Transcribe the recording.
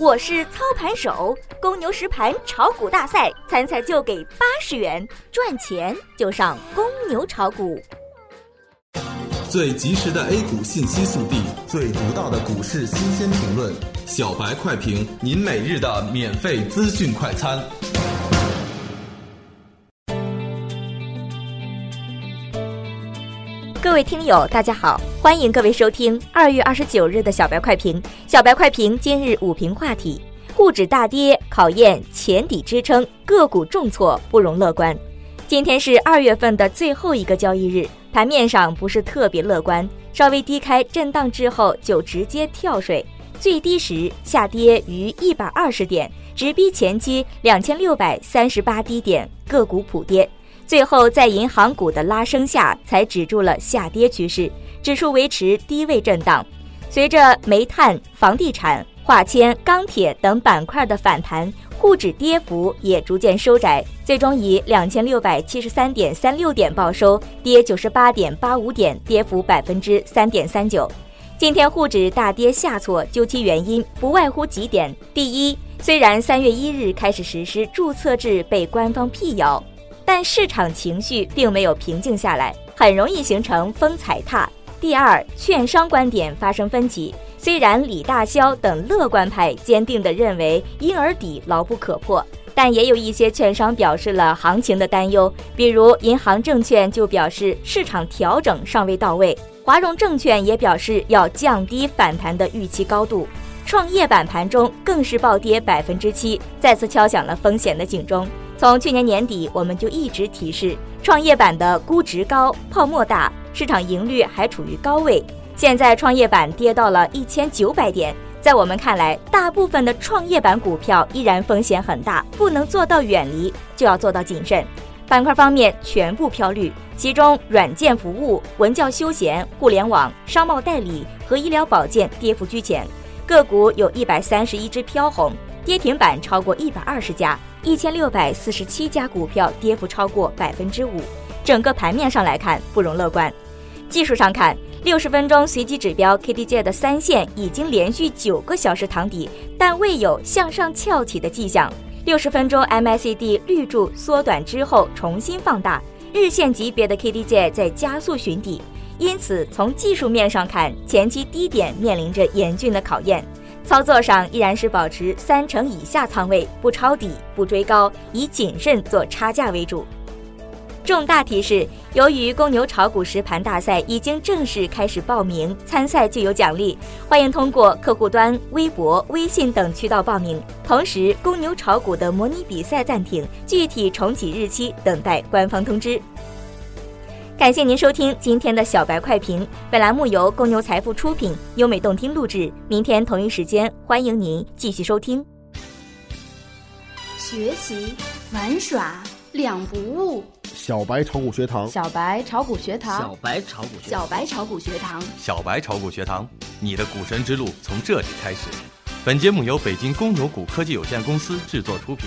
我是操盘手，公牛实盘炒股大赛参赛就给八十元，赚钱就上公牛炒股。最及时的 A 股信息速递，最独到的股市新鲜评论，小白快评，您每日的免费资讯快餐。各位听友，大家好，欢迎各位收听二月二十九日的小白快评。小白快评今日午评话题：沪指大跌，考验前底支撑，个股重挫不容乐观。今天是二月份的最后一个交易日，盘面上不是特别乐观，稍微低开震荡之后就直接跳水，最低时下跌逾一百二十点，直逼前期两千六百三十八低点，个股普跌。最后，在银行股的拉升下，才止住了下跌趋势，指数维持低位震荡。随着煤炭、房地产、化纤、钢铁等板块的反弹，沪指跌幅也逐渐收窄，最终以两千六百七十三点三六点报收，跌九十八点八五点，跌幅百分之三点三九。今天沪指大跌下挫，究其原因，不外乎几点：第一，虽然三月一日开始实施注册制被官方辟谣。但市场情绪并没有平静下来，很容易形成风踩踏。第二，券商观点发生分歧。虽然李大霄等乐观派坚定地认为婴儿底牢不可破，但也有一些券商表示了行情的担忧。比如银行证券就表示市场调整尚未到位，华融证券也表示要降低反弹的预期高度。创业板盘中更是暴跌百分之七，再次敲响了风险的警钟。从去年年底，我们就一直提示创业板的估值高、泡沫大，市场盈率还处于高位。现在创业板跌到了一千九百点，在我们看来，大部分的创业板股票依然风险很大，不能做到远离，就要做到谨慎。板块方面全部飘绿，其中软件服务、文教休闲、互联网、商贸代理和医疗保健跌幅居前，个股有一百三十一只飘红，跌停板超过一百二十家。一千六百四十七家股票跌幅超过百分之五，整个盘面上来看不容乐观。技术上看，六十分钟随机指标 KDJ 的三线已经连续九个小时躺底，但未有向上翘起的迹象。六十分钟 MACD 绿柱缩短之后重新放大，日线级别的 KDJ 在加速寻底，因此从技术面上看，前期低点面临着严峻的考验。操作上依然是保持三成以下仓位，不抄底，不追高，以谨慎做差价为主。重大提示：由于公牛炒股实盘大赛已经正式开始报名，参赛就有奖励，欢迎通过客户端、微博、微信等渠道报名。同时，公牛炒股的模拟比赛暂停，具体重启日期等待官方通知。感谢您收听今天的小白快评，本栏目由公牛财富出品，优美动听录制。明天同一时间，欢迎您继续收听。学习玩耍两不误，小白炒股学堂，小白炒股学堂，小白炒股，小白炒股学堂，小白炒股学堂，你的股神之路从这里开始。本节目由北京公牛股科技有限公司制作出品。